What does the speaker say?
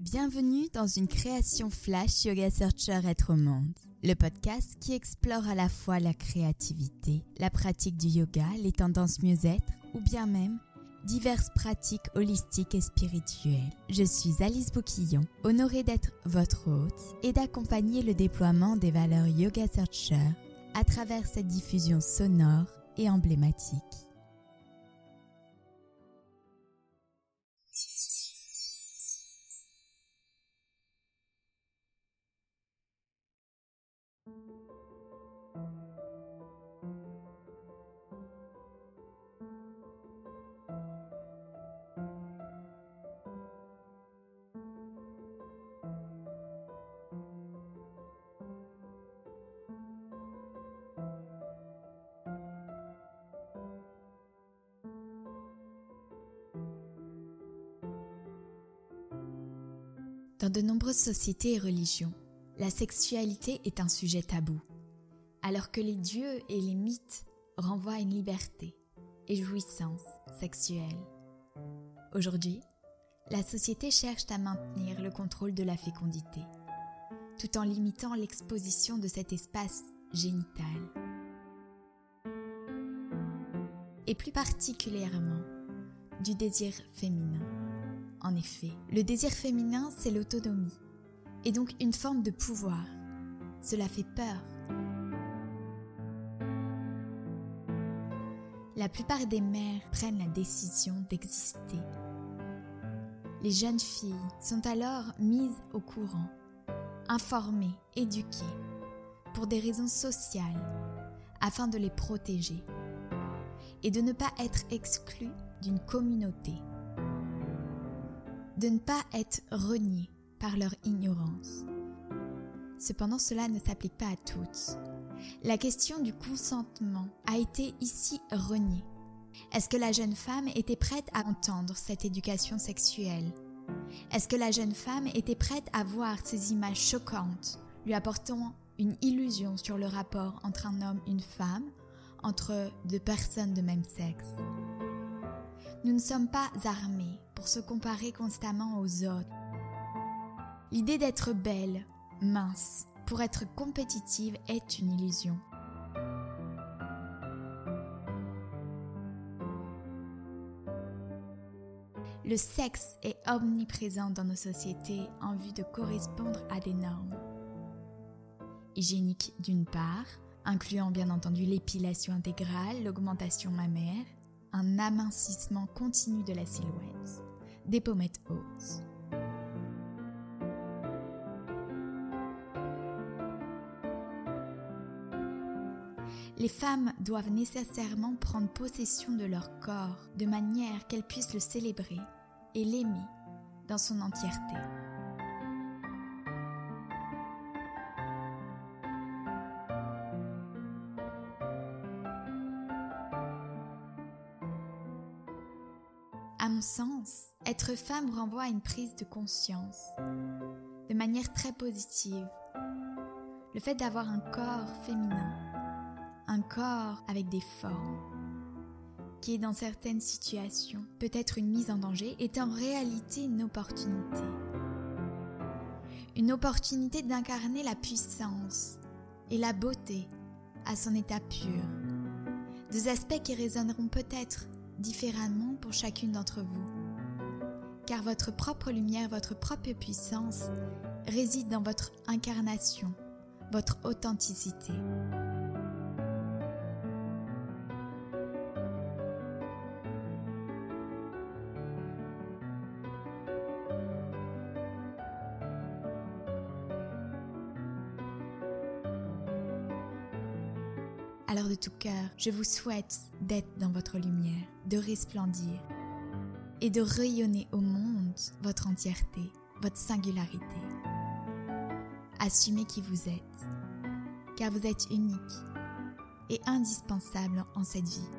Bienvenue dans une création flash Yoga Searcher Être au Monde, le podcast qui explore à la fois la créativité, la pratique du yoga, les tendances mieux-être ou bien même diverses pratiques holistiques et spirituelles. Je suis Alice Bouquillon, honorée d'être votre hôte et d'accompagner le déploiement des valeurs Yoga Searcher à travers cette diffusion sonore et emblématique. Dans de nombreuses sociétés et religions, la sexualité est un sujet tabou, alors que les dieux et les mythes renvoient à une liberté et jouissance sexuelle. Aujourd'hui, la société cherche à maintenir le contrôle de la fécondité, tout en limitant l'exposition de cet espace génital. Et plus particulièrement du désir féminin. En effet, le désir féminin, c'est l'autonomie, et donc une forme de pouvoir. Cela fait peur. La plupart des mères prennent la décision d'exister. Les jeunes filles sont alors mises au courant, informées, éduquées, pour des raisons sociales, afin de les protéger et de ne pas être exclues d'une communauté de ne pas être reniés par leur ignorance. Cependant, cela ne s'applique pas à toutes. La question du consentement a été ici reniée. Est-ce que la jeune femme était prête à entendre cette éducation sexuelle? Est-ce que la jeune femme était prête à voir ces images choquantes, lui apportant une illusion sur le rapport entre un homme et une femme, entre deux personnes de même sexe? Nous ne sommes pas armés pour se comparer constamment aux autres. L'idée d'être belle, mince, pour être compétitive est une illusion. Le sexe est omniprésent dans nos sociétés en vue de correspondre à des normes. Hygiéniques d'une part, incluant bien entendu l'épilation intégrale, l'augmentation mammaire, un amincissement continu de la silhouette des pommettes hautes. Les femmes doivent nécessairement prendre possession de leur corps de manière qu'elles puissent le célébrer et l'aimer dans son entièreté. À mon sens, être femme renvoie à une prise de conscience, de manière très positive. Le fait d'avoir un corps féminin, un corps avec des formes, qui dans certaines situations peut être une mise en danger, est en réalité une opportunité. Une opportunité d'incarner la puissance et la beauté à son état pur. Deux aspects qui résonneront peut-être différemment pour chacune d'entre vous. Car votre propre lumière, votre propre puissance réside dans votre incarnation, votre authenticité. Alors de tout cœur, je vous souhaite d'être dans votre lumière, de resplendir et de rayonner au monde votre entièreté, votre singularité. Assumez qui vous êtes, car vous êtes unique et indispensable en cette vie.